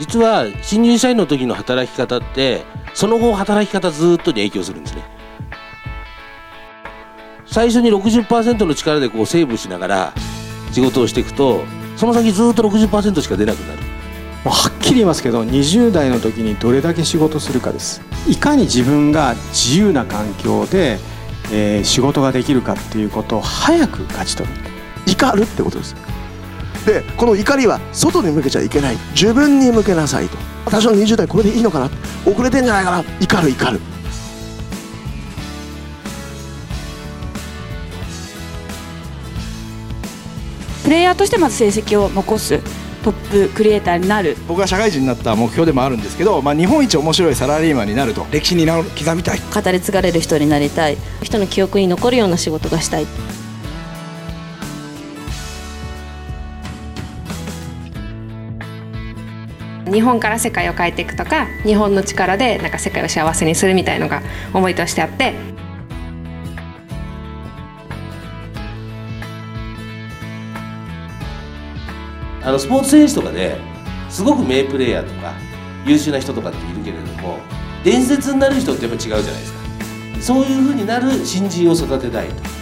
実は新入社員の時の働き方ってその後働き方ずっとに影響するんですね。最初に60%の力でこうセーブしながら仕事をしていくとその先ずっと60%しか出なくなる。もうはっきり言いますけど20代の時にどれだけ仕事するかです。いかに自分が自由な環境で、えー仕事ができるかっていうことを早く勝ち取る。怒るってことです。でこの怒りは外に向けちゃいけない。自分に向けなさいと。私の20代これでいいのかな遅れてんじゃないかな。怒る怒る。プレイヤーとしてまず成績を残す。トップクリエイターになる。僕が社会人になった目標でもあるんですけど、まあ、日本一面白いサラリーマンになると。歴史に名を刻みたい。語り継がれる人になりたい。人の記憶に残るような仕事がしたい日本から世界を変えていくとか日本の力でなんか世界を幸せにするみたいのが思いとしてあって。あのスポーツ選手とかですごく名プレーヤーとか優秀な人とかっているけれども伝説になる人ってやっぱ違うじゃないですか。そういうふうになる新人を育てたいと。